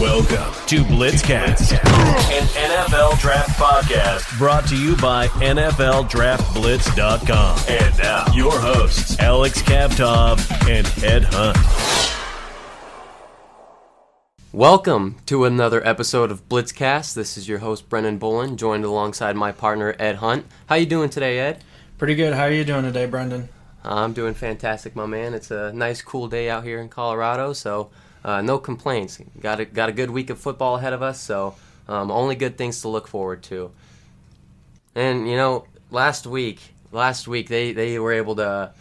Welcome to Blitzcast, an NFL draft podcast brought to you by NFLDraftBlitz.com. And now, your hosts, Alex Kavtov and Ed Hunt. Welcome to another episode of Blitzcast. This is your host Brendan Bolin, joined alongside my partner Ed Hunt. How you doing today, Ed? Pretty good. How are you doing today, Brendan? I'm doing fantastic, my man. It's a nice, cool day out here in Colorado, so uh, no complaints. Got a got a good week of football ahead of us, so um, only good things to look forward to. And you know, last week, last week they, they were able to.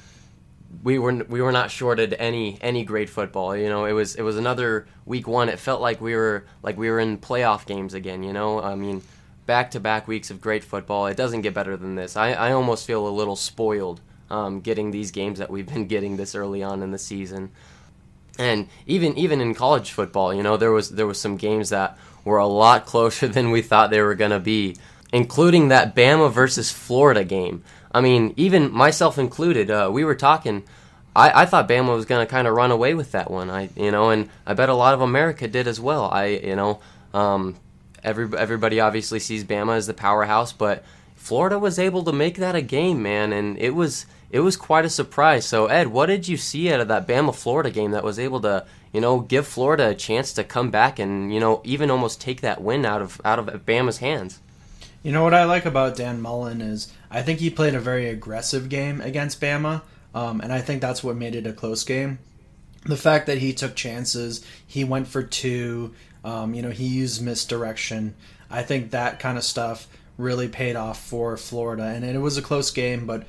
We were we were not shorted any any great football. You know, it was it was another week one. It felt like we were like we were in playoff games again. You know, I mean, back to back weeks of great football. It doesn't get better than this. I I almost feel a little spoiled um, getting these games that we've been getting this early on in the season and even even in college football, you know, there was there was some games that were a lot closer than we thought they were going to be, including that Bama versus Florida game. I mean, even myself included, uh, we were talking. I, I thought Bama was going to kind of run away with that one. I you know, and I bet a lot of America did as well. I you know, um, every everybody obviously sees Bama as the powerhouse, but Florida was able to make that a game, man, and it was it was quite a surprise. So, Ed, what did you see out of that Bama Florida game that was able to, you know, give Florida a chance to come back and, you know, even almost take that win out of out of Bama's hands? You know what I like about Dan Mullen is I think he played a very aggressive game against Bama, um, and I think that's what made it a close game. The fact that he took chances, he went for two, um, you know, he used misdirection. I think that kind of stuff really paid off for Florida, and it was a close game, but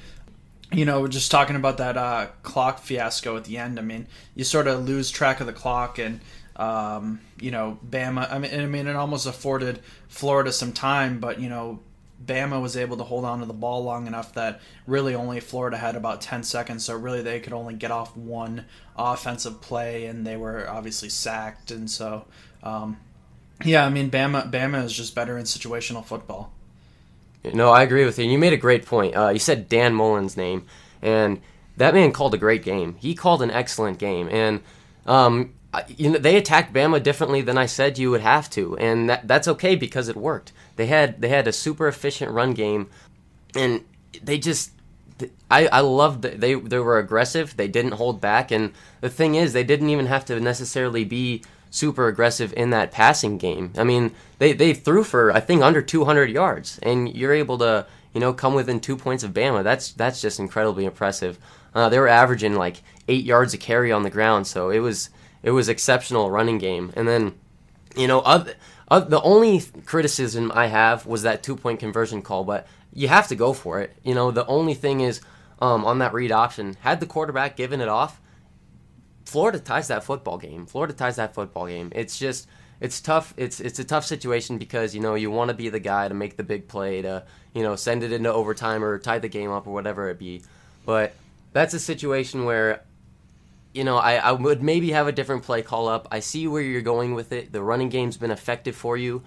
you know, just talking about that uh, clock fiasco at the end. I mean, you sort of lose track of the clock, and um, you know, Bama. I mean, I mean, it almost afforded Florida some time, but you know, Bama was able to hold on to the ball long enough that really only Florida had about 10 seconds, so really they could only get off one offensive play, and they were obviously sacked, and so. Um, yeah, I mean, Bama, Bama is just better in situational football. No, I agree with you. You made a great point. Uh, you said Dan Mullen's name, and that man called a great game. He called an excellent game, and um, you know they attacked Bama differently than I said you would have to, and that, that's okay because it worked. They had they had a super efficient run game, and they just I, I loved that they they were aggressive. They didn't hold back, and the thing is, they didn't even have to necessarily be super aggressive in that passing game. I mean, they, they threw for I think under 200 yards, and you're able to you know come within two points of Bama. That's that's just incredibly impressive. Uh, they were averaging like eight yards a carry on the ground, so it was it was exceptional running game. And then you know other, the only criticism I have was that two point conversion call, but you have to go for it. You know the only thing is um, on that read option, had the quarterback given it off Florida ties that football game. Florida ties that football game. It's just it's tough. It's it's a tough situation because you know you want to be the guy to make the big play to you know send it into overtime or tie the game up or whatever it be. But that's a situation where you know I, I would maybe have a different play call up. I see where you're going with it. The running game's been effective for you,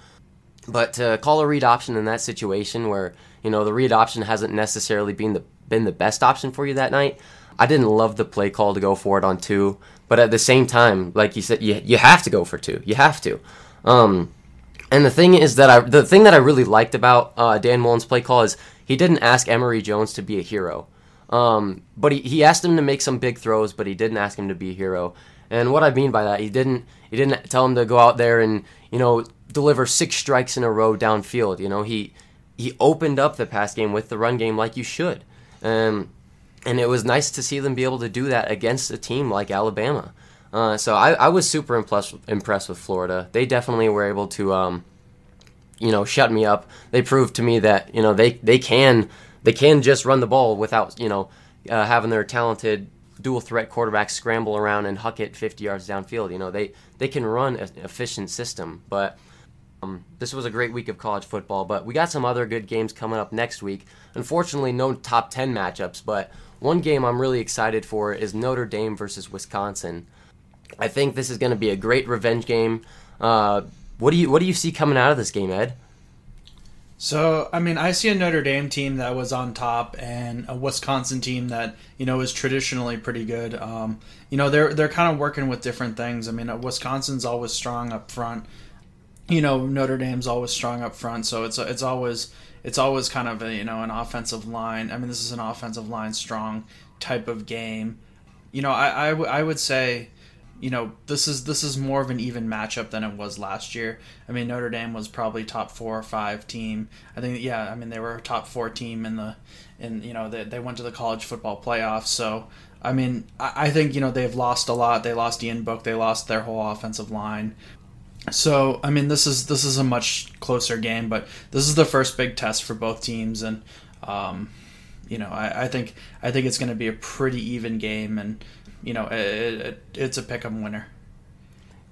but to call a read option in that situation where you know the read option hasn't necessarily been the been the best option for you that night. I didn't love the play call to go for it on two, but at the same time, like you said, you, you have to go for two. You have to. Um, and the thing is that I the thing that I really liked about uh, Dan Mullen's play call is he didn't ask Emory Jones to be a hero, um, but he, he asked him to make some big throws, but he didn't ask him to be a hero. And what I mean by that, he didn't he didn't tell him to go out there and you know deliver six strikes in a row downfield. You know he he opened up the pass game with the run game like you should. Um, and it was nice to see them be able to do that against a team like Alabama. Uh, so I, I, was super impressed impressed with Florida. They definitely were able to, um, you know, shut me up. They proved to me that you know they they can they can just run the ball without you know uh, having their talented dual threat quarterback scramble around and huck it 50 yards downfield. You know they they can run an efficient system, but. Um, this was a great week of college football, but we got some other good games coming up next week. Unfortunately, no top 10 matchups, but one game I'm really excited for is Notre Dame versus Wisconsin. I think this is going to be a great revenge game. Uh, what do you what do you see coming out of this game, Ed? So, I mean, I see a Notre Dame team that was on top and a Wisconsin team that, you know, is traditionally pretty good. Um, you know, they're they're kind of working with different things. I mean, uh, Wisconsin's always strong up front. You know, Notre Dame's always strong up front, so it's it's always it's always kind of a, you know, an offensive line. I mean, this is an offensive line strong type of game. You know, I, I, w- I would say you know this is this is more of an even matchup than it was last year. I mean Notre Dame was probably top four or five team. I think yeah, I mean they were a top four team in the in you know they, they went to the college football playoffs. So I mean I, I think you know they've lost a lot. They lost Ian Book. They lost their whole offensive line. So I mean this is this is a much closer game, but this is the first big test for both teams, and um, you know I, I think I think it's going to be a pretty even game and you know, it, it, it's a pick 'em winner.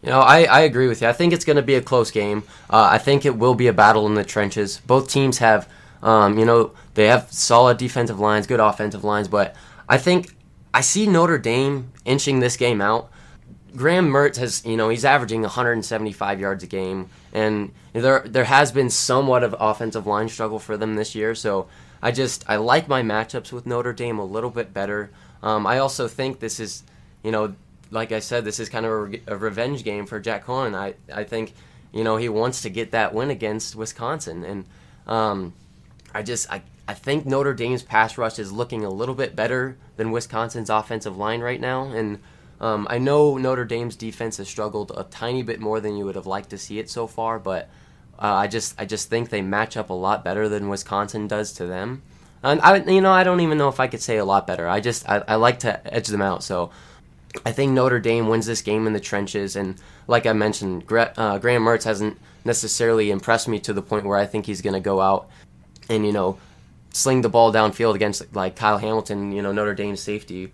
You know, I, I agree with you. I think it's going to be a close game. Uh, I think it will be a battle in the trenches. Both teams have, um, you know, they have solid defensive lines, good offensive lines, but I think I see Notre Dame inching this game out. Graham Mertz has, you know, he's averaging 175 yards a game, and there there has been somewhat of offensive line struggle for them this year. So I just I like my matchups with Notre Dame a little bit better. Um, I also think this is, you know, like I said, this is kind of a, a revenge game for Jack Coan. I, I think, you know, he wants to get that win against Wisconsin. And um, I just, I, I think Notre Dame's pass rush is looking a little bit better than Wisconsin's offensive line right now. And um, I know Notre Dame's defense has struggled a tiny bit more than you would have liked to see it so far, but uh, I just, I just think they match up a lot better than Wisconsin does to them. And I, you know, I don't even know if I could say a lot better. I just, I, I like to edge them out. So I think Notre Dame wins this game in the trenches. And like I mentioned, uh, Graham Mertz hasn't necessarily impressed me to the point where I think he's going to go out and, you know, sling the ball downfield against like Kyle Hamilton, you know, Notre Dame safety,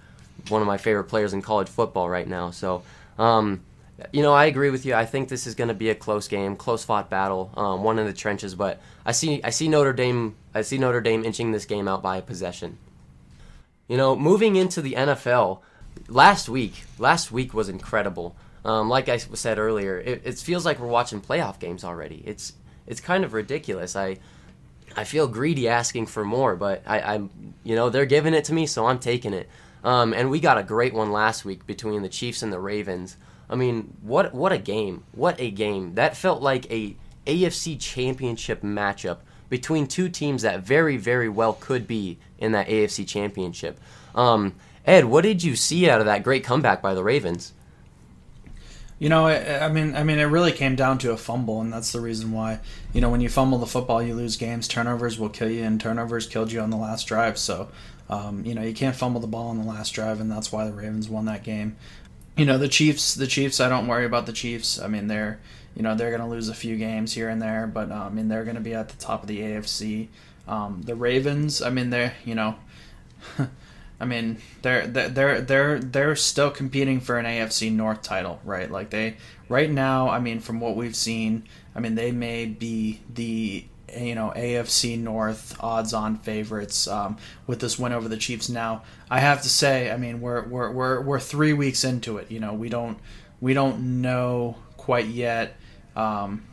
one of my favorite players in college football right now. So, um, you know, I agree with you. I think this is going to be a close game, close fought battle, um, one in the trenches. But I see, I see Notre Dame, I see Notre Dame inching this game out by a possession. You know, moving into the NFL, last week, last week was incredible. Um, like I said earlier, it, it feels like we're watching playoff games already. It's it's kind of ridiculous. I I feel greedy asking for more, but I, I'm you know they're giving it to me, so I'm taking it. Um, and we got a great one last week between the Chiefs and the Ravens. I mean, what what a game! What a game! That felt like a AFC Championship matchup between two teams that very very well could be in that AFC Championship. Um, Ed, what did you see out of that great comeback by the Ravens? You know, I, I, mean, I mean, it really came down to a fumble, and that's the reason why. You know, when you fumble the football, you lose games. Turnovers will kill you, and turnovers killed you on the last drive. So, um, you know, you can't fumble the ball on the last drive, and that's why the Ravens won that game you know the Chiefs. The Chiefs. I don't worry about the Chiefs. I mean, they're you know they're going to lose a few games here and there, but um, I mean they're going to be at the top of the AFC. Um, the Ravens. I mean they're you know. I mean, they're they're they're they're still competing for an AFC North title, right? Like they right now. I mean, from what we've seen, I mean they may be the you know AFC North odds-on favorites um, with this win over the Chiefs. Now, I have to say, I mean, we're we're we're we're three weeks into it. You know, we don't we don't know quite yet. Um,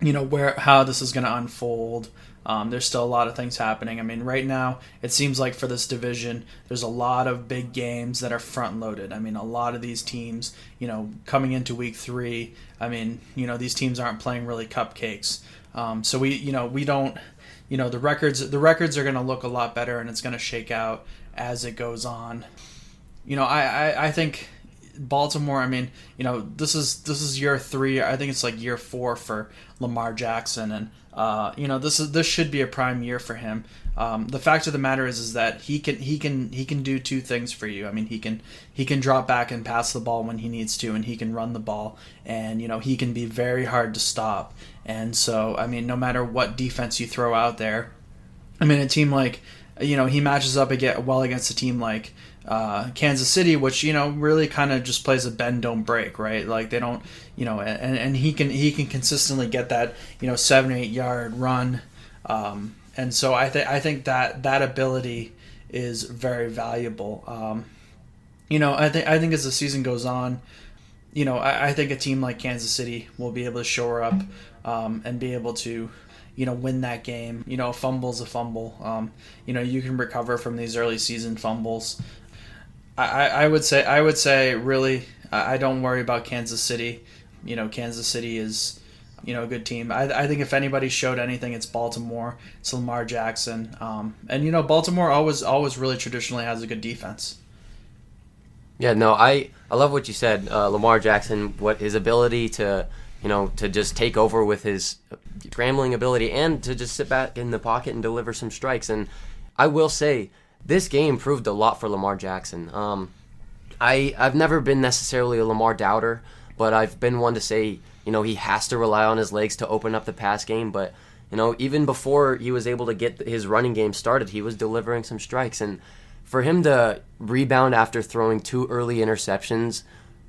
you know where how this is going to unfold. Um, there's still a lot of things happening. I mean, right now it seems like for this division, there's a lot of big games that are front loaded. I mean, a lot of these teams, you know, coming into week three, I mean, you know, these teams aren't playing really cupcakes. Um, so we, you know, we don't, you know, the records, the records are going to look a lot better, and it's going to shake out as it goes on. You know, I, I, I think Baltimore. I mean, you know, this is this is year three. I think it's like year four for Lamar Jackson, and uh, you know, this is this should be a prime year for him. Um, the fact of the matter is, is that he can he can he can do two things for you. I mean, he can he can drop back and pass the ball when he needs to, and he can run the ball, and you know he can be very hard to stop. And so, I mean, no matter what defense you throw out there, I mean, a team like you know he matches up again well against a team like uh, Kansas City, which you know really kind of just plays a bend don't break, right? Like they don't, you know, and, and he can he can consistently get that you know seven eight yard run. Um, and so I think I think that that ability is very valuable. Um, you know, I think I think as the season goes on, you know, I, I, think a team like Kansas City will be able to shore up um, and be able to, you know, win that game. You know, a fumble's a fumble. Um, you know, you can recover from these early season fumbles. I, I would say I would say really I don't worry about Kansas City. You know, Kansas City is you know a good team. I, I think if anybody showed anything, it's Baltimore. It's Lamar Jackson, um, and you know Baltimore always always really traditionally has a good defense. Yeah, no, I I love what you said, uh, Lamar Jackson. What his ability to you know to just take over with his scrambling ability and to just sit back in the pocket and deliver some strikes. And I will say this game proved a lot for Lamar Jackson. Um, I I've never been necessarily a Lamar doubter, but I've been one to say you know he has to rely on his legs to open up the pass game. But you know even before he was able to get his running game started, he was delivering some strikes, and for him to rebound after throwing two early interceptions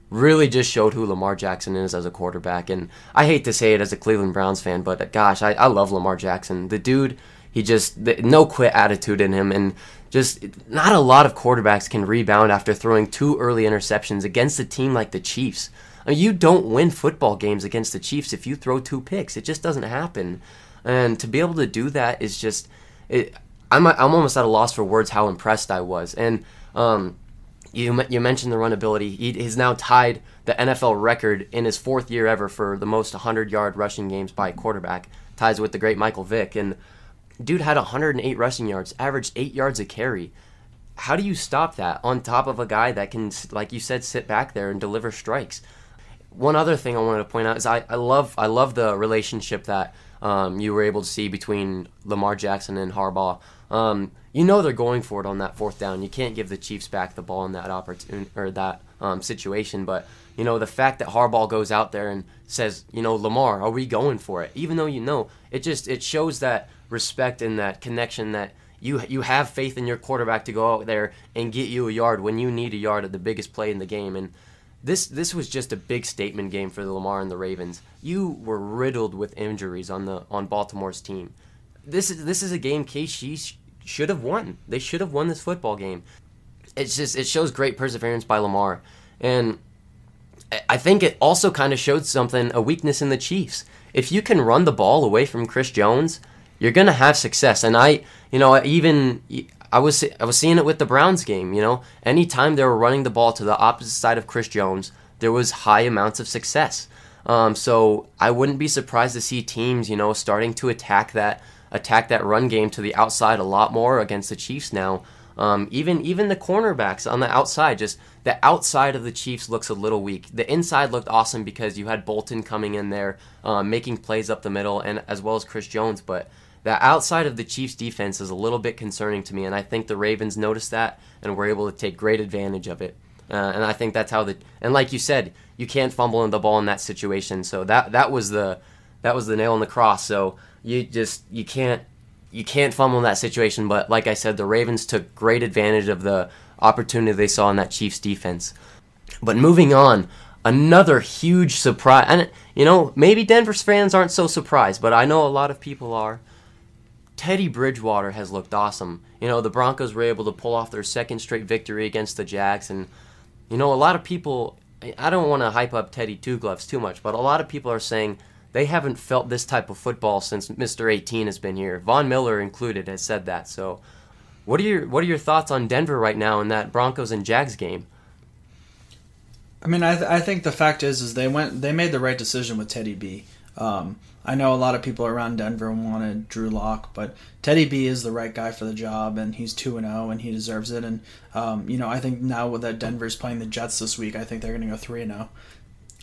really just showed who Lamar Jackson is as a quarterback. And I hate to say it as a Cleveland Browns fan, but gosh, I, I love Lamar Jackson. The dude, he just no quit attitude in him, and just not a lot of quarterbacks can rebound after throwing two early interceptions against a team like the Chiefs. I mean, you don't win football games against the Chiefs if you throw two picks. It just doesn't happen. And to be able to do that is just, it, I'm I'm almost at a loss for words how impressed I was. And um, you you mentioned the run ability. He, he's now tied the NFL record in his fourth year ever for the most 100 yard rushing games by a quarterback. Ties with the great Michael Vick and dude had 108 rushing yards, averaged eight yards a carry. How do you stop that on top of a guy that can, like you said, sit back there and deliver strikes? One other thing I wanted to point out is I, I love I love the relationship that um, you were able to see between Lamar Jackson and Harbaugh. Um, you know they're going for it on that fourth down. You can't give the Chiefs back the ball in that opportunity or that um, situation. But you know the fact that Harbaugh goes out there and says, you know, Lamar, are we going for it? Even though you know, it just it shows that respect and that connection that you you have faith in your quarterback to go out there and get you a yard when you need a yard at the biggest play in the game. And this this was just a big statement game for the Lamar and the Ravens. You were riddled with injuries on the on Baltimore's team. This is this is a game KC should have won. They should have won this football game. It's just it shows great perseverance by Lamar, and I think it also kind of showed something a weakness in the Chiefs. If you can run the ball away from Chris Jones, you're gonna have success. And I, you know, even I was I was seeing it with the Browns game. You know, anytime they were running the ball to the opposite side of Chris Jones, there was high amounts of success. Um, so I wouldn't be surprised to see teams, you know, starting to attack that attack that run game to the outside a lot more against the Chiefs now. Um, even even the cornerbacks on the outside, just the outside of the Chiefs looks a little weak. The inside looked awesome because you had Bolton coming in there, um, making plays up the middle, and as well as Chris Jones. But the outside of the Chiefs' defense is a little bit concerning to me, and I think the Ravens noticed that and were able to take great advantage of it. Uh, and I think that's how the and like you said, you can't fumble in the ball in that situation. So that that was the that was the nail in the cross. So you just you can't you can't fumble in that situation. But like I said, the Ravens took great advantage of the opportunity they saw in that Chiefs defense. But moving on, another huge surprise, and you know maybe Denver's fans aren't so surprised, but I know a lot of people are. Teddy Bridgewater has looked awesome. You know, the Broncos were able to pull off their second straight victory against the Jags, and you know, a lot of people. I don't want to hype up Teddy Two Gloves too much, but a lot of people are saying they haven't felt this type of football since Mr. 18 has been here. Von Miller included has said that. So, what are your what are your thoughts on Denver right now in that Broncos and Jags game? I mean, I, th- I think the fact is is they went they made the right decision with Teddy B. Um, I know a lot of people around Denver wanted Drew Lock, but Teddy B is the right guy for the job, and he's two and zero, oh, and he deserves it. And um, you know, I think now that Denver's playing the Jets this week, I think they're going to go three and zero. Oh.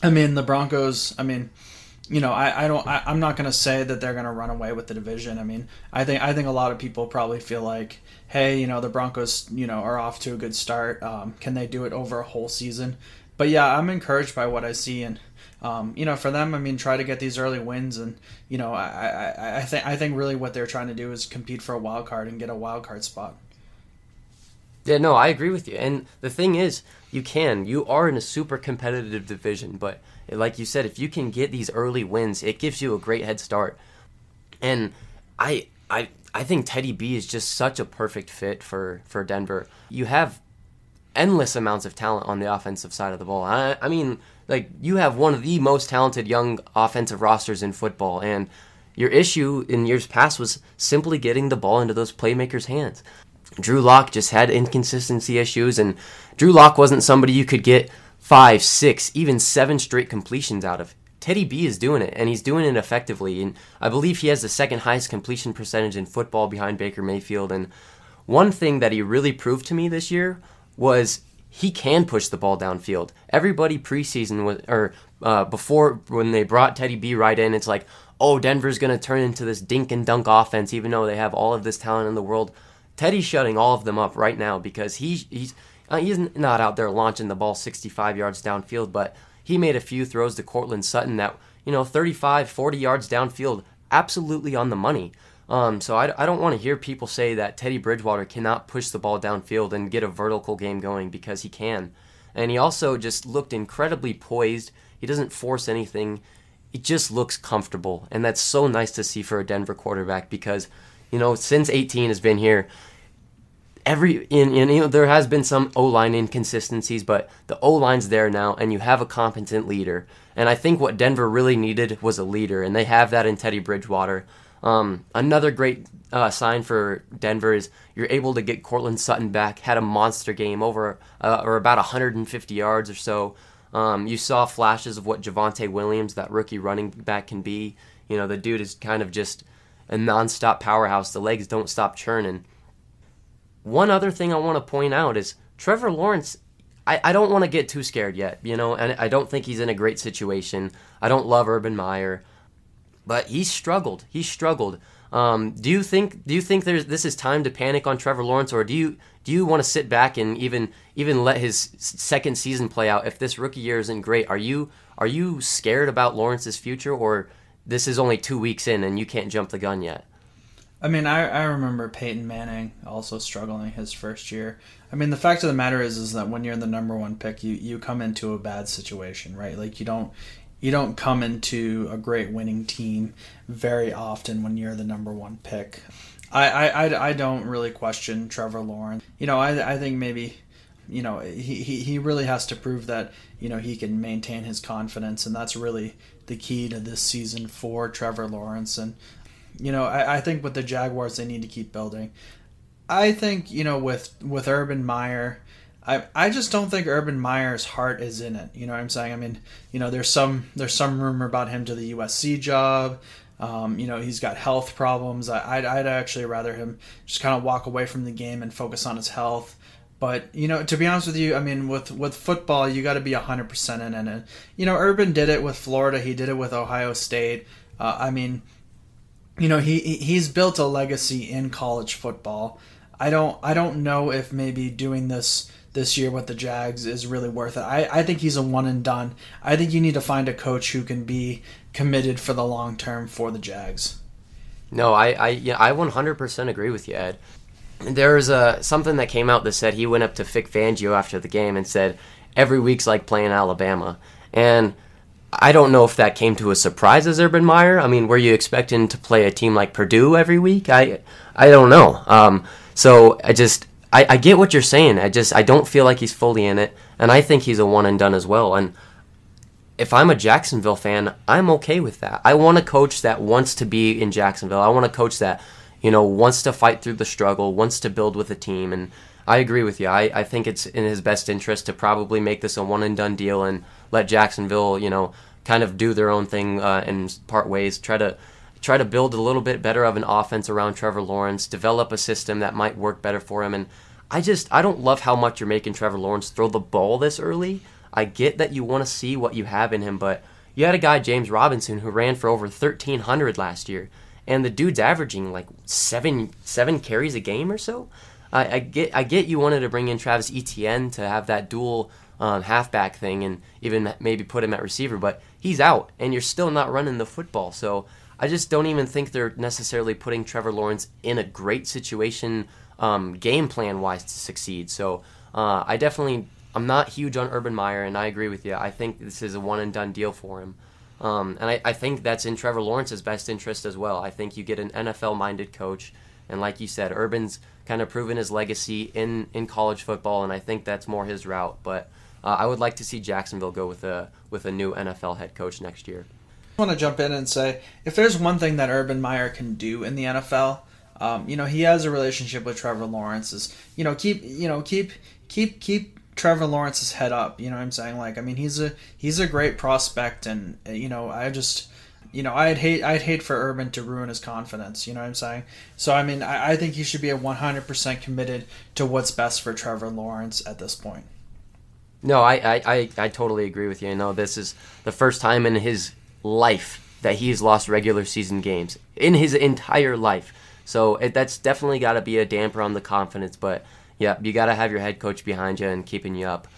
I mean, the Broncos. I mean, you know, I, I don't. I, am not going to say that they're going to run away with the division. I mean, I think I think a lot of people probably feel like, hey, you know, the Broncos, you know, are off to a good start. Um, can they do it over a whole season? But yeah, I'm encouraged by what I see, and um, you know, for them, I mean, try to get these early wins, and you know, I, I, I think I think really what they're trying to do is compete for a wild card and get a wild card spot. Yeah, no, I agree with you. And the thing is, you can. You are in a super competitive division, but like you said, if you can get these early wins, it gives you a great head start. And I I I think Teddy B is just such a perfect fit for for Denver. You have endless amounts of talent on the offensive side of the ball. I, I mean, like you have one of the most talented young offensive rosters in football, and your issue in years past was simply getting the ball into those playmakers' hands. Drew Lock just had inconsistency issues, and Drew Lock wasn't somebody you could get five, six, even seven straight completions out of. Teddy B is doing it, and he's doing it effectively. And I believe he has the second highest completion percentage in football behind Baker Mayfield. And one thing that he really proved to me this year was he can push the ball downfield. Everybody preseason was, or uh, before when they brought Teddy B right in, it's like, oh, Denver's going to turn into this dink and dunk offense, even though they have all of this talent in the world. Teddy's shutting all of them up right now because he, he's uh, he's not out there launching the ball 65 yards downfield, but he made a few throws to Courtland Sutton that you know 35, 40 yards downfield, absolutely on the money. Um, so I, I don't want to hear people say that Teddy Bridgewater cannot push the ball downfield and get a vertical game going because he can. And he also just looked incredibly poised. He doesn't force anything. He just looks comfortable. And that's so nice to see for a Denver quarterback because, you know, since 18 has been here, every in, in you know there has been some O line inconsistencies, but the O line's there now, and you have a competent leader. And I think what Denver really needed was a leader, and they have that in Teddy Bridgewater. Um, another great uh, sign for Denver is you're able to get Courtland Sutton back. Had a monster game over uh, or about 150 yards or so. Um, you saw flashes of what Javonte Williams, that rookie running back, can be. You know, the dude is kind of just a nonstop powerhouse. The legs don't stop churning. One other thing I want to point out is Trevor Lawrence. I, I don't want to get too scared yet, you know, and I don't think he's in a great situation. I don't love Urban Meyer but he struggled. He struggled. Um, do you think do you think there's this is time to panic on Trevor Lawrence, or do you do you want to sit back and even even let his second season play out? If this rookie year isn't great, are you are you scared about Lawrence's future, or this is only two weeks in and you can't jump the gun yet? I mean, I, I remember Peyton Manning also struggling his first year. I mean, the fact of the matter is, is that when you're in the number one pick, you, you come into a bad situation, right? Like you don't you don't come into a great winning team very often when you're the number one pick. I, I, I, don't really question Trevor Lawrence. You know, I, I think maybe, you know, he, he, he really has to prove that, you know, he can maintain his confidence, and that's really the key to this season for Trevor Lawrence. And, you know, I, I think with the Jaguars, they need to keep building. I think, you know, with, with Urban Meyer, I, I just don't think Urban Meyer's heart is in it. You know what I'm saying? I mean, you know, there's some there's some rumor about him to the USC job. Um, you know, he's got health problems. I, I'd, I'd actually rather him just kind of walk away from the game and focus on his health. But you know, to be honest with you, I mean, with with football, you got to be hundred percent in it. You know, Urban did it with Florida. He did it with Ohio State. Uh, I mean, you know, he he's built a legacy in college football. I don't I don't know if maybe doing this this year with the Jags is really worth it. I, I think he's a one and done. I think you need to find a coach who can be committed for the long term for the Jags. No, I I yeah, I 100% agree with you, Ed. There's a something that came out that said he went up to Vic Fangio after the game and said every week's like playing Alabama, and I don't know if that came to a surprise as Urban Meyer. I mean, were you expecting to play a team like Purdue every week? I I don't know. Um, so I just I, I get what you're saying. I just I don't feel like he's fully in it, and I think he's a one and done as well. And if I'm a Jacksonville fan, I'm okay with that. I want a coach that wants to be in Jacksonville. I want a coach that you know wants to fight through the struggle, wants to build with a team. And I agree with you. I, I think it's in his best interest to probably make this a one and done deal and let Jacksonville, you know, kind of do their own thing uh, and part ways. Try to try to build a little bit better of an offense around Trevor Lawrence, develop a system that might work better for him. And I just I don't love how much you're making Trevor Lawrence throw the ball this early. I get that you want to see what you have in him, but you had a guy James Robinson who ran for over 1300 last year, and the dude's averaging like seven seven carries a game or so. I, I get I get you wanted to bring in Travis Etienne to have that dual um, halfback thing and even maybe put him at receiver, but he's out, and you're still not running the football. So I just don't even think they're necessarily putting Trevor Lawrence in a great situation um, game plan wise to succeed. So uh, I definitely I'm not huge on Urban Meyer, and I agree with you. I think this is a one and done deal for him. Um, and I, I, think that's in Trevor Lawrence's best interest as well. I think you get an NFL minded coach. And like you said, Urban's kind of proven his legacy in, in college football, and I think that's more his route. But uh, I would like to see Jacksonville go with a with a new NFL head coach next year. I want to jump in and say if there's one thing that Urban Meyer can do in the NFL, um, you know, he has a relationship with Trevor Lawrence. Is you know keep you know keep keep keep Trevor Lawrence's head up. You know what I'm saying? Like I mean he's a he's a great prospect, and you know I just you know I'd hate I'd hate for Urban to ruin his confidence. You know what I'm saying? So I mean I, I think he should be a 100% committed to what's best for Trevor Lawrence at this point. No, I, I, I, I totally agree with you. I know this is the first time in his life that he's lost regular season games in his entire life. So it, that's definitely got to be a damper on the confidence. But yeah, you got to have your head coach behind you and keeping you up.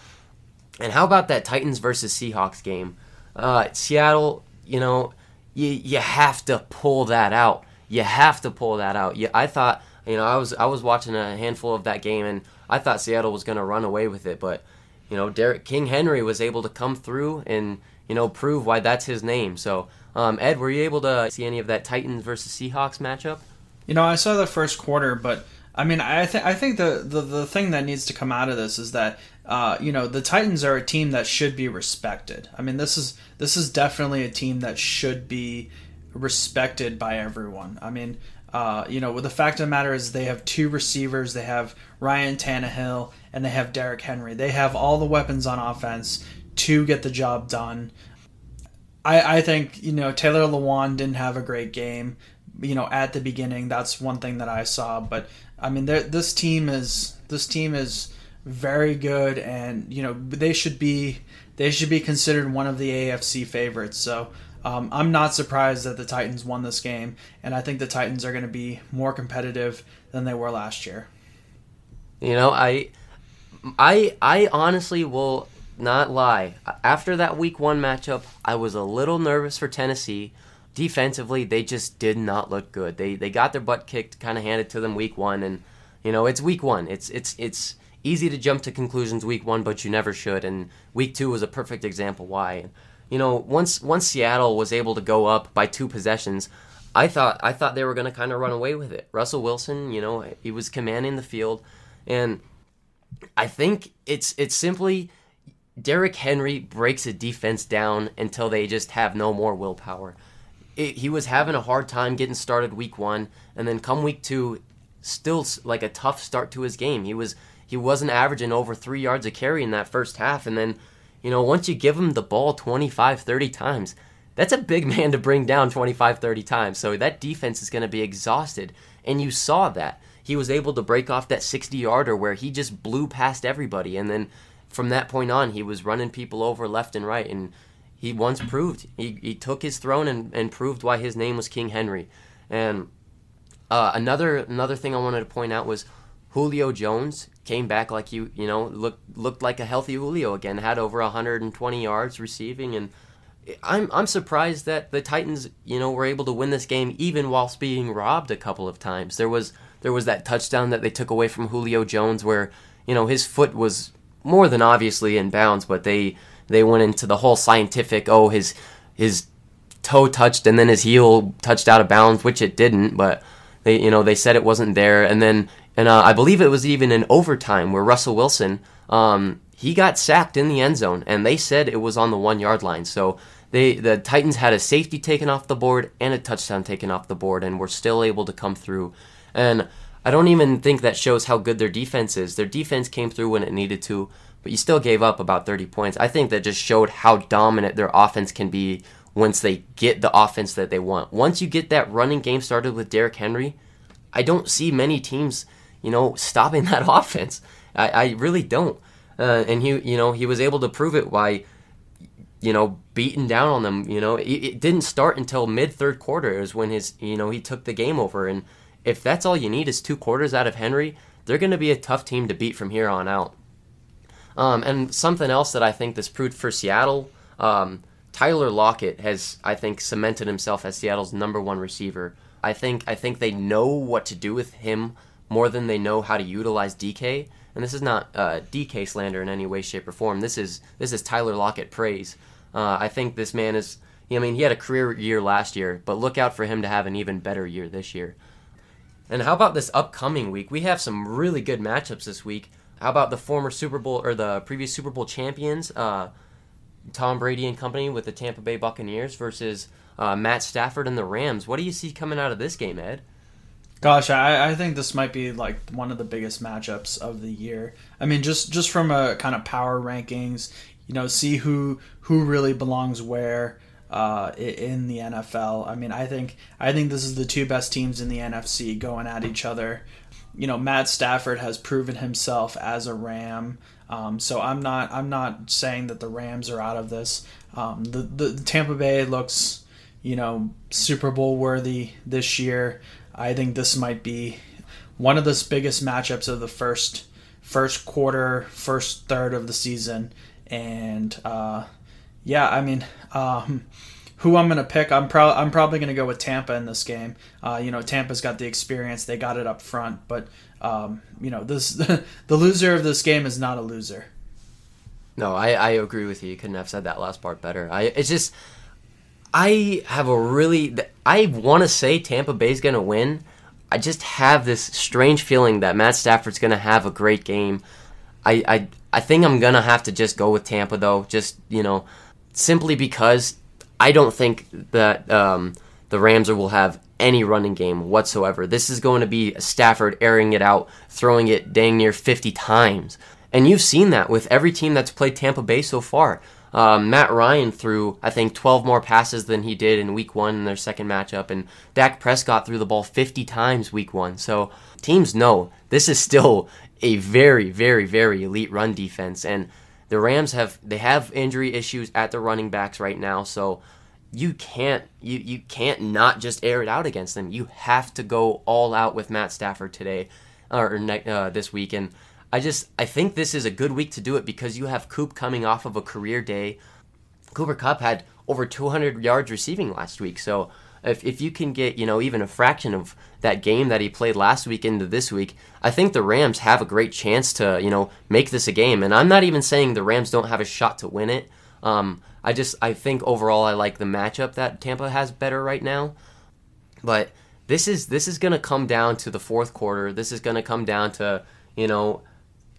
And how about that Titans versus Seahawks game? Uh, Seattle, you know, you you have to pull that out. You have to pull that out. Yeah, I thought, you know, I was I was watching a handful of that game and I thought Seattle was going to run away with it, but you know, Derrick King Henry was able to come through and you know prove why that's his name. So, um, Ed, were you able to see any of that Titans versus Seahawks matchup? You know, I saw the first quarter, but I mean, I think I think the, the the thing that needs to come out of this is that uh, you know the Titans are a team that should be respected. I mean, this is this is definitely a team that should be respected by everyone. I mean, uh, you know, the fact of the matter is they have two receivers. They have Ryan Tannehill and they have Derrick Henry. They have all the weapons on offense to get the job done. I, I think you know Taylor Lewan didn't have a great game. You know, at the beginning, that's one thing that I saw. But I mean, this team is this team is very good, and you know they should be they should be considered one of the AFC favorites. So um, I'm not surprised that the Titans won this game, and I think the Titans are going to be more competitive than they were last year. You know, I, I, I honestly will not lie. After that Week One matchup, I was a little nervous for Tennessee. Defensively, they just did not look good. They they got their butt kicked, kind of handed to them Week One, and you know it's Week One. It's it's it's easy to jump to conclusions Week One, but you never should. And Week Two was a perfect example why you know, once once Seattle was able to go up by two possessions, I thought I thought they were going to kind of run away with it. Russell Wilson, you know, he was commanding the field, and I think it's it's simply Derrick Henry breaks a defense down until they just have no more willpower. It, he was having a hard time getting started week one, and then come week two, still like a tough start to his game. He was he wasn't averaging over three yards a carry in that first half, and then you know, once you give him the ball 25, 30 times, that's a big man to bring down 25, 30 times. So that defense is going to be exhausted. And you saw that. He was able to break off that 60 yarder where he just blew past everybody. And then from that point on, he was running people over left and right. And he once proved, he, he took his throne and, and proved why his name was King Henry. And uh, another another thing I wanted to point out was Julio Jones came back like you you know looked looked like a healthy Julio again. Had over 120 yards receiving, and I'm I'm surprised that the Titans you know were able to win this game even whilst being robbed a couple of times. There was there was that touchdown that they took away from Julio Jones where you know his foot was more than obviously in bounds, but they they went into the whole scientific oh his his toe touched and then his heel touched out of bounds, which it didn't, but they you know they said it wasn't there, and then and uh, I believe it was even in overtime where Russell Wilson um, he got sacked in the end zone, and they said it was on the one yard line. So they the Titans had a safety taken off the board and a touchdown taken off the board, and were still able to come through. And I don't even think that shows how good their defense is. Their defense came through when it needed to, but you still gave up about 30 points. I think that just showed how dominant their offense can be once they get the offense that they want. Once you get that running game started with Derrick Henry, I don't see many teams you know, stopping that offense. I, I really don't. Uh, and he, you know, he was able to prove it by, you know, beating down on them. You know, it, it didn't start until mid third quarter. It was when his, you know, he took the game over. And if that's all you need is two quarters out of Henry, they're going to be a tough team to beat from here on out. Um, and something else that I think this proved for Seattle, um, Tyler Lockett has, I think, cemented himself as Seattle's number one receiver. I think I think they know what to do with him more than they know how to utilize DK. And this is not uh, DK slander in any way, shape, or form. This is this is Tyler Lockett praise. Uh, I think this man is. I mean, he had a career year last year, but look out for him to have an even better year this year. And how about this upcoming week? We have some really good matchups this week. How about the former Super Bowl or the previous Super Bowl champions, uh, Tom Brady and company with the Tampa Bay Buccaneers versus uh, Matt Stafford and the Rams. What do you see coming out of this game, Ed? Gosh, I, I think this might be like one of the biggest matchups of the year. I mean, just just from a kind of power rankings, you know, see who who really belongs where uh, in the NFL. I mean, I think I think this is the two best teams in the NFC going at each other. You know, Matt Stafford has proven himself as a Ram. Um, so I'm not I'm not saying that the Rams are out of this. Um, the, the Tampa Bay looks, you know, Super Bowl worthy this year. I think this might be one of the biggest matchups of the first first quarter, first third of the season, and uh, yeah, I mean, um, who I'm gonna pick, I'm pro- I'm probably gonna go with Tampa in this game. Uh, you know, Tampa's got the experience; they got it up front, but um, you know, this the loser of this game is not a loser. No, I, I agree with you. You couldn't have said that last part better. I it's just I have a really I want to say Tampa Bay's going to win. I just have this strange feeling that Matt Stafford's going to have a great game. I, I I think I'm going to have to just go with Tampa though, just, you know, simply because I don't think that um, the Rams will have any running game whatsoever. This is going to be Stafford airing it out, throwing it dang near 50 times. And you've seen that with every team that's played Tampa Bay so far. Um, Matt Ryan threw, I think, 12 more passes than he did in week one in their second matchup, and Dak Prescott threw the ball 50 times week one. So teams know this is still a very, very, very elite run defense, and the Rams have they have injury issues at the running backs right now, so you can't you you can't not just air it out against them. You have to go all out with Matt Stafford today or uh, this week, and I just I think this is a good week to do it because you have Coop coming off of a career day. Cooper Kupp had over 200 yards receiving last week, so if if you can get you know even a fraction of that game that he played last week into this week, I think the Rams have a great chance to you know make this a game. And I'm not even saying the Rams don't have a shot to win it. Um, I just I think overall I like the matchup that Tampa has better right now, but this is this is going to come down to the fourth quarter. This is going to come down to you know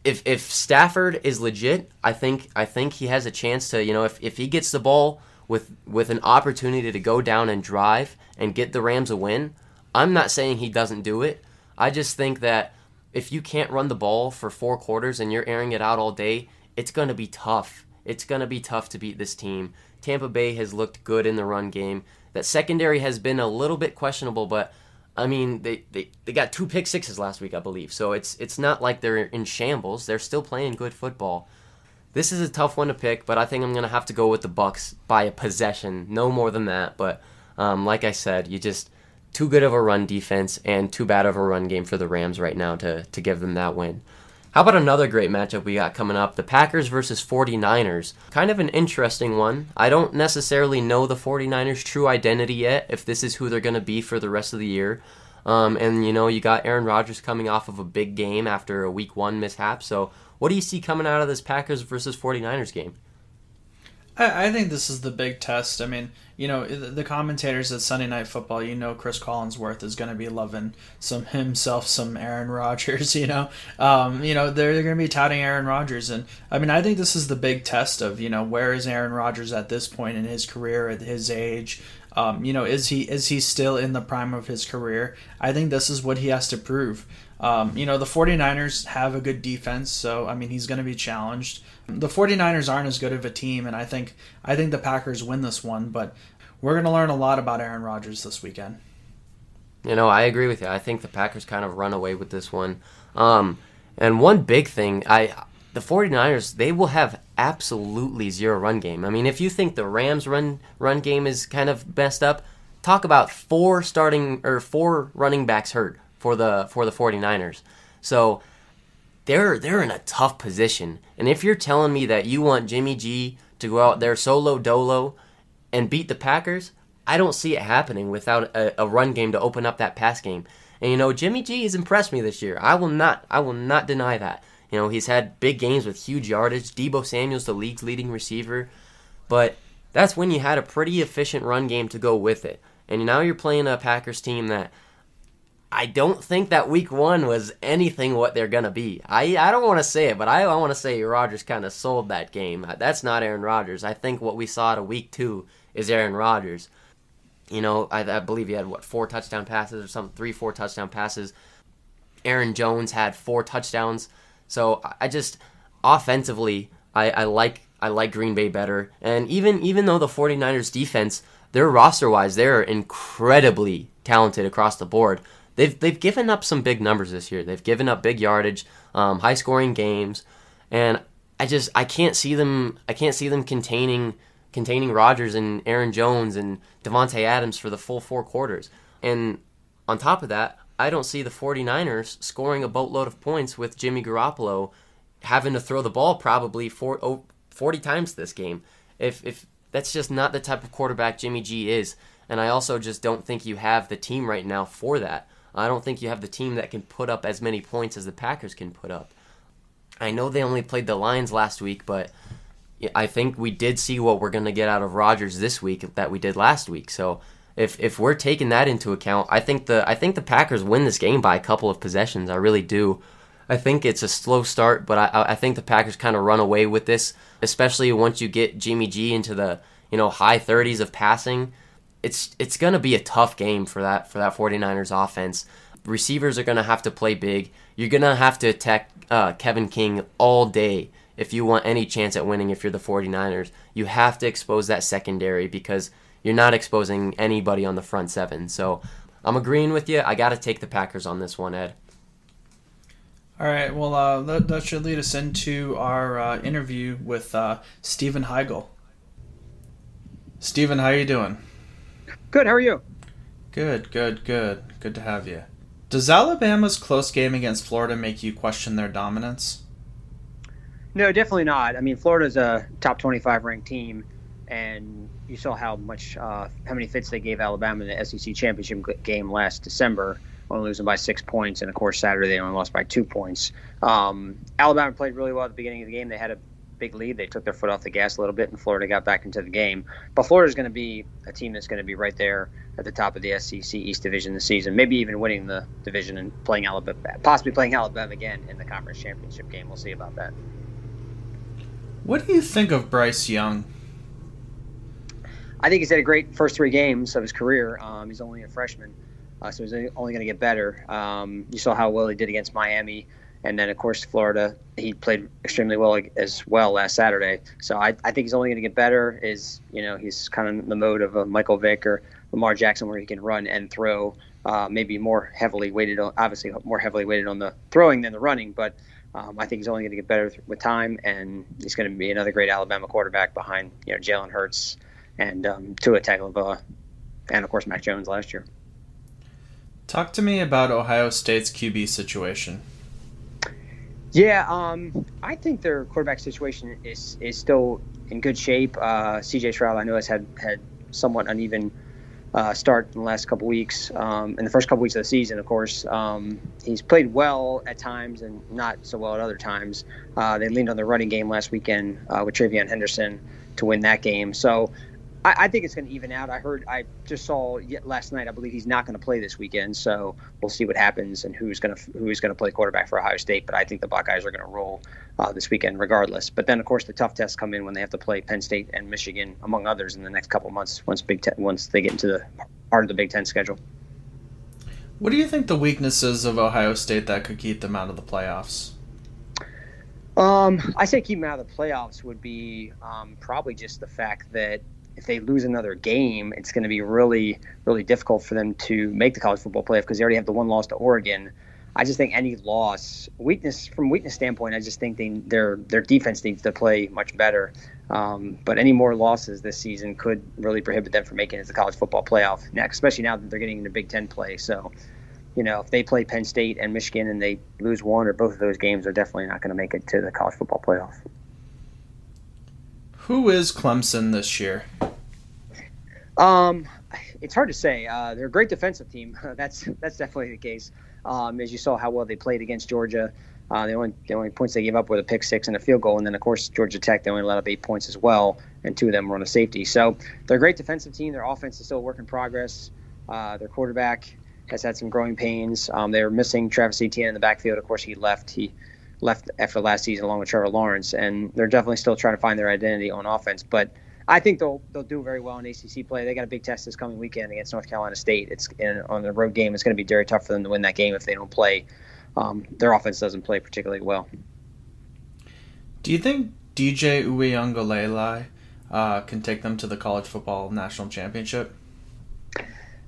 if if Stafford is legit, I think I think he has a chance to you know if, if he gets the ball with with an opportunity to go down and drive and get the Rams a win. I'm not saying he doesn't do it. I just think that if you can't run the ball for four quarters and you're airing it out all day, it's going to be tough. It's going to be tough to beat this team. Tampa Bay has looked good in the run game. That secondary has been a little bit questionable, but I mean, they, they, they got two pick sixes last week, I believe. So it's it's not like they're in shambles. They're still playing good football. This is a tough one to pick, but I think I'm gonna have to go with the Bucks by a possession, no more than that. But um, like I said, you just too good of a run defense and too bad of a run game for the Rams right now to to give them that win. How about another great matchup we got coming up? The Packers versus 49ers. Kind of an interesting one. I don't necessarily know the 49ers' true identity yet, if this is who they're going to be for the rest of the year. Um, and, you know, you got Aaron Rodgers coming off of a big game after a week one mishap. So, what do you see coming out of this Packers versus 49ers game? I, I think this is the big test. I mean, you know, the commentators at Sunday Night Football, you know, Chris Collinsworth is going to be loving some himself, some Aaron Rodgers. You know, um, you know, they're, they're going to be touting Aaron Rodgers, and I mean, I think this is the big test of you know where is Aaron Rodgers at this point in his career, at his age. Um, you know, is he is he still in the prime of his career? I think this is what he has to prove. Um, you know, the 49ers have a good defense, so I mean, he's going to be challenged. The 49ers aren't as good of a team, and I think I think the Packers win this one, but we're going to learn a lot about Aaron Rodgers this weekend. You know, I agree with you. I think the Packers kind of run away with this one. Um, and one big thing, I the 49ers, they will have absolutely zero run game. I mean, if you think the Rams run run game is kind of messed up, talk about four starting or four running backs hurt for the for the 49ers. So they're they're in a tough position. And if you're telling me that you want Jimmy G to go out there solo dolo and beat the Packers, I don't see it happening without a, a run game to open up that pass game. And you know, Jimmy G has impressed me this year. I will not I will not deny that. You know, he's had big games with huge yardage. Deebo Samuel's the league's leading receiver. But that's when you had a pretty efficient run game to go with it. And now you're playing a Packers team that I don't think that week one was anything what they're gonna be. I I don't want to say it, but I, I want to say Rodgers kind of sold that game. Uh, that's not Aaron Rodgers. I think what we saw a week two is Aaron Rodgers. You know, I, I believe he had what four touchdown passes or something, three four touchdown passes. Aaron Jones had four touchdowns. So I just offensively, I, I like I like Green Bay better. And even even though the 49ers defense, their roster wise, they're incredibly talented across the board. They've they've given up some big numbers this year. They've given up big yardage, um, high scoring games, and I just I can't see them I can't see them containing containing Rodgers and Aaron Jones and Davante Adams for the full four quarters. And on top of that, I don't see the 49ers scoring a boatload of points with Jimmy Garoppolo having to throw the ball probably four, oh, 40 times this game. If if that's just not the type of quarterback Jimmy G is, and I also just don't think you have the team right now for that. I don't think you have the team that can put up as many points as the Packers can put up. I know they only played the Lions last week, but I think we did see what we're going to get out of Rodgers this week that we did last week. So if if we're taking that into account, I think the I think the Packers win this game by a couple of possessions. I really do. I think it's a slow start, but I I think the Packers kind of run away with this, especially once you get Jimmy G into the you know high 30s of passing. It's it's going to be a tough game for that for that 49ers offense. Receivers are going to have to play big. You're going to have to attack uh, Kevin King all day if you want any chance at winning if you're the 49ers. You have to expose that secondary because you're not exposing anybody on the front seven. So I'm agreeing with you. I got to take the Packers on this one, Ed. All right. Well, uh, that, that, should lead us into our uh, interview with uh, Stephen Hiegel. Stephen, how are you doing? Good. How are you? Good. Good. Good. Good to have you. Does Alabama's close game against Florida make you question their dominance? No, definitely not. I mean, Florida's a top 25 ranked team, and you saw how much, uh, how many fits they gave Alabama in the SEC championship game last December, only losing by six points, and of course Saturday they only lost by two points. Um, Alabama played really well at the beginning of the game. They had a big lead. They took their foot off the gas a little bit, and Florida got back into the game. But Florida is going to be a team that's going to be right there at the top of the SEC East Division this season, maybe even winning the division and playing Alabama, possibly playing Alabama again in the conference championship game. We'll see about that. What do you think of Bryce Young? I think he's had a great first three games of his career. Um, he's only a freshman, uh, so he's only going to get better. Um, you saw how well he did against Miami, and then of course Florida. He played extremely well as well last Saturday. So I, I think he's only going to get better. Is you know he's kind of in the mode of a Michael Vick or Lamar Jackson, where he can run and throw. Uh, maybe more heavily weighted, on, obviously more heavily weighted on the throwing than the running, but um, I think he's only going to get better with time, and he's going to be another great Alabama quarterback behind you know Jalen Hurts and um, Tua Tagovailoa, and of course Mac Jones last year. Talk to me about Ohio State's QB situation. Yeah, um, I think their quarterback situation is is still in good shape. Uh, C.J. Stroud, I know, has had had somewhat uneven uh, start in the last couple weeks. Um, in the first couple weeks of the season, of course, um, he's played well at times and not so well at other times. Uh, they leaned on the running game last weekend uh, with TreVeyon Henderson to win that game. So I, I think it's going to even out. I heard, I just saw last night. I believe he's not going to play this weekend, so we'll see what happens and who's going to who's going to play quarterback for Ohio State. But I think the Buckeyes are going to roll uh, this weekend, regardless. But then, of course, the tough tests come in when they have to play Penn State and Michigan, among others, in the next couple months. Once Big Ten, once they get into the part of the Big Ten schedule. What do you think the weaknesses of Ohio State that could keep them out of the playoffs? Um, I say keep them out of the playoffs would be um, probably just the fact that if they lose another game, it's going to be really, really difficult for them to make the college football playoff because they already have the one loss to Oregon. I just think any loss, weakness from weakness standpoint, I just think they, their their defense needs to play much better. Um, but any more losses this season could really prohibit them from making it to the college football playoff, next, especially now that they're getting into Big Ten play. So, you know, if they play Penn State and Michigan and they lose one or both of those games, they're definitely not going to make it to the college football playoff. Who is Clemson this year? Um, it's hard to say. Uh, they're a great defensive team. that's that's definitely the case. Um, as you saw how well they played against Georgia. Uh, the only the only points they gave up were the pick six and a field goal, and then of course Georgia Tech they only let up eight points as well, and two of them were on a safety. So they're a great defensive team. Their offense is still a work in progress. Uh, their quarterback has had some growing pains. Um, they were missing Travis Etienne in the backfield. Of course, he left. He left after last season along with Trevor Lawrence, and they're definitely still trying to find their identity on offense. But I think they'll they'll do very well in ACC play. They got a big test this coming weekend against North Carolina State. It's in, on the road game. It's going to be very tough for them to win that game if they don't play. Um, their offense doesn't play particularly well. Do you think DJ Uiagalelei uh, can take them to the college football national championship?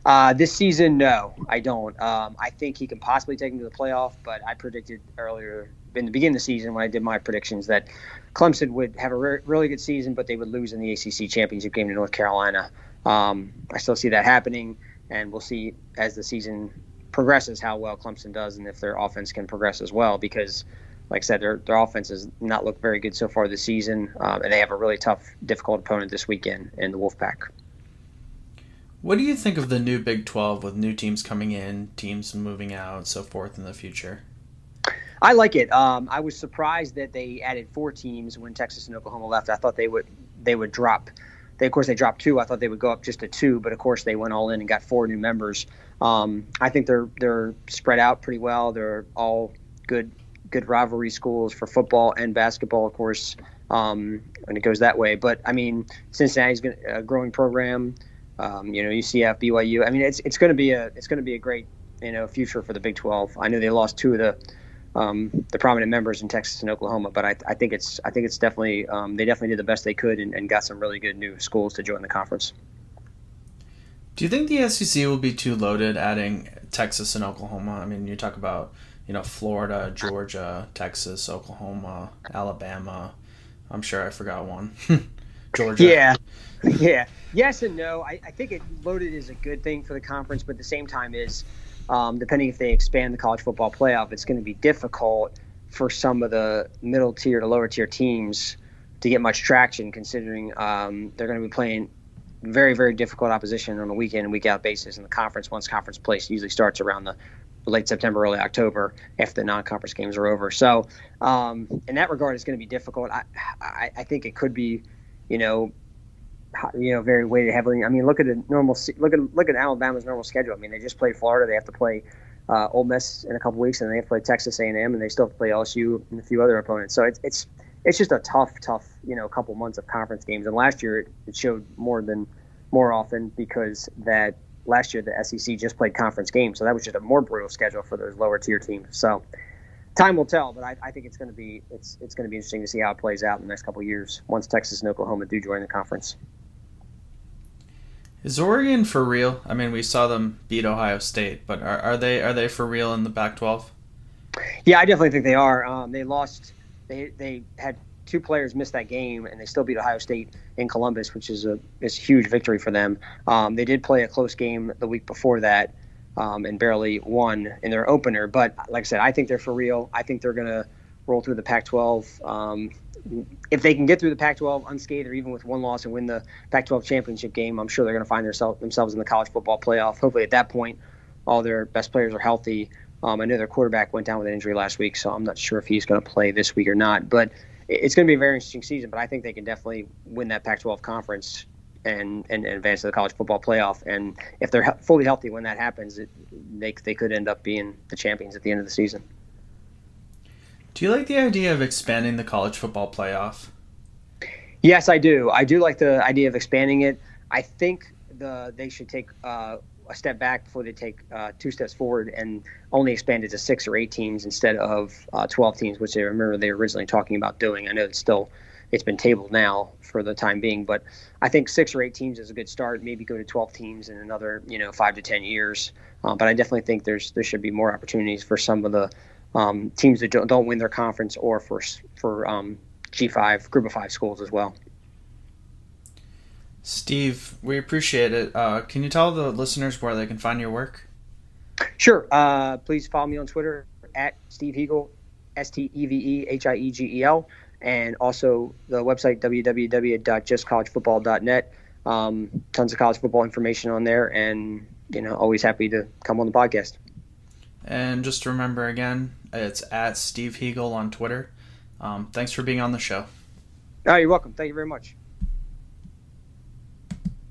Uh, this season, no, I don't. Um, I think he can possibly take them to the playoff, but I predicted earlier in the beginning of the season when I did my predictions that Clemson would have a re- really good season, but they would lose in the ACC championship game to North Carolina. Um, I still see that happening, and we'll see as the season progresses how well Clemson does and if their offense can progress as well. Because, like I said, their their offense has not looked very good so far this season, um, and they have a really tough, difficult opponent this weekend in the Wolfpack. What do you think of the new Big 12 with new teams coming in, teams moving out, so forth in the future? I like it. Um, I was surprised that they added four teams when Texas and Oklahoma left. I thought they would they would drop. They of course they dropped two. I thought they would go up just to two, but of course they went all in and got four new members. Um, I think they're they're spread out pretty well. They're all good good rivalry schools for football and basketball, of course, um, when it goes that way. But I mean, Cincinnati's a growing program. Um, you know, UCF, BYU. I mean, it's it's going to be a it's going to be a great you know future for the Big 12. I know they lost two of the um, the prominent members in Texas and Oklahoma. But I, I think it's I think it's definitely um, they definitely did the best they could and, and, got some really good new schools to join the conference. Do you think the SEC will be too loaded adding Texas and Oklahoma? I mean, you talk about you know Florida, Georgia, Texas, Oklahoma, Alabama. I'm sure I forgot one. Georgia. Yeah, yeah. Yes and no. I, I think it loaded is a good thing for the conference, but at the same time is um, depending if they expand the college football playoff, it's going to be difficult for some of the middle tier to lower tier teams to get much traction, considering um, they're going to be playing very, very difficult opposition on a week in and week out basis in the conference. Once conference play usually starts around the late September, early October after the non-conference games are over. So, um, in that regard, it's going to be difficult. I, I, I think it could be, you know, you know, very weighted heavily. I mean, look at the normal. Look at look at Alabama's normal schedule. I mean, they just played Florida. They have to play uh, Ole Miss in a couple weeks, and they have to play Texas A&M, and they still have to play LSU and a few other opponents. So it's it's it's just a tough, tough, you know, couple months of conference games. And last year it showed more than more often because that last year the SEC just played conference games, so that was just a more brutal schedule for those lower tier teams. So time will tell, but I, I think it's going to be it's it's going to be interesting to see how it plays out in the next couple years once Texas and Oklahoma do join the conference. Is Oregon for real? I mean, we saw them beat Ohio State, but are, are they are they for real in the Pac-12? Yeah, I definitely think they are. Um, they lost. They they had two players miss that game, and they still beat Ohio State in Columbus, which is a is a huge victory for them. Um, they did play a close game the week before that, um, and barely won in their opener. But like I said, I think they're for real. I think they're gonna roll through the Pac-12. If they can get through the Pac-12 unscathed or even with one loss and win the Pac-12 championship game, I'm sure they're going to find themselves in the college football playoff. Hopefully, at that point, all their best players are healthy. Um, I know their quarterback went down with an injury last week, so I'm not sure if he's going to play this week or not. But it's going to be a very interesting season. But I think they can definitely win that Pac-12 conference and, and, and advance to the college football playoff. And if they're fully healthy when that happens, it, they they could end up being the champions at the end of the season. Do you like the idea of expanding the college football playoff? Yes, I do. I do like the idea of expanding it. I think the they should take uh, a step back before they take uh, two steps forward and only expand it to six or eight teams instead of uh, 12 teams, which I remember they were originally talking about doing. I know it's still it's been tabled now for the time being, but I think six or eight teams is a good start. Maybe go to 12 teams in another you know five to 10 years. Uh, but I definitely think there's there should be more opportunities for some of the um, teams that don't, don't, win their conference or for for um, G5 group of five schools as well. Steve, we appreciate it. Uh, can you tell the listeners where they can find your work? Sure. Uh, please follow me on Twitter at Steve Hiegel, S T E V E H I E G E L, and also the website www.justcollegefootball.net. Um, tons of college football information on there, and you know, always happy to come on the podcast. And just to remember again, it's at Steve Hiegel on Twitter. Um, thanks for being on the show. Oh, you're welcome. Thank you very much.